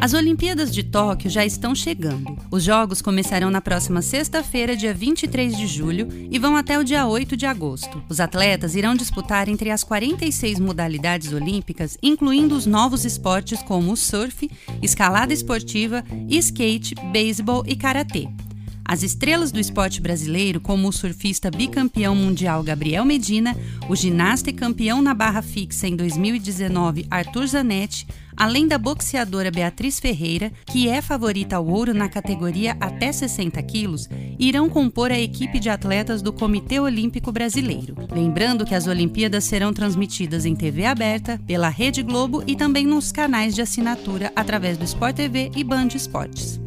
As Olimpíadas de Tóquio já estão chegando. Os jogos começarão na próxima sexta-feira, dia 23 de julho, e vão até o dia 8 de agosto. Os atletas irão disputar entre as 46 modalidades olímpicas, incluindo os novos esportes como o surf, escalada esportiva, skate, beisebol e karatê. As estrelas do esporte brasileiro, como o surfista bicampeão mundial Gabriel Medina, o ginasta e campeão na barra fixa em 2019 Arthur Zanetti, além da boxeadora Beatriz Ferreira, que é favorita ao ouro na categoria até 60 quilos, irão compor a equipe de atletas do Comitê Olímpico Brasileiro. Lembrando que as Olimpíadas serão transmitidas em TV aberta, pela Rede Globo e também nos canais de assinatura através do Sport TV e Band Esportes.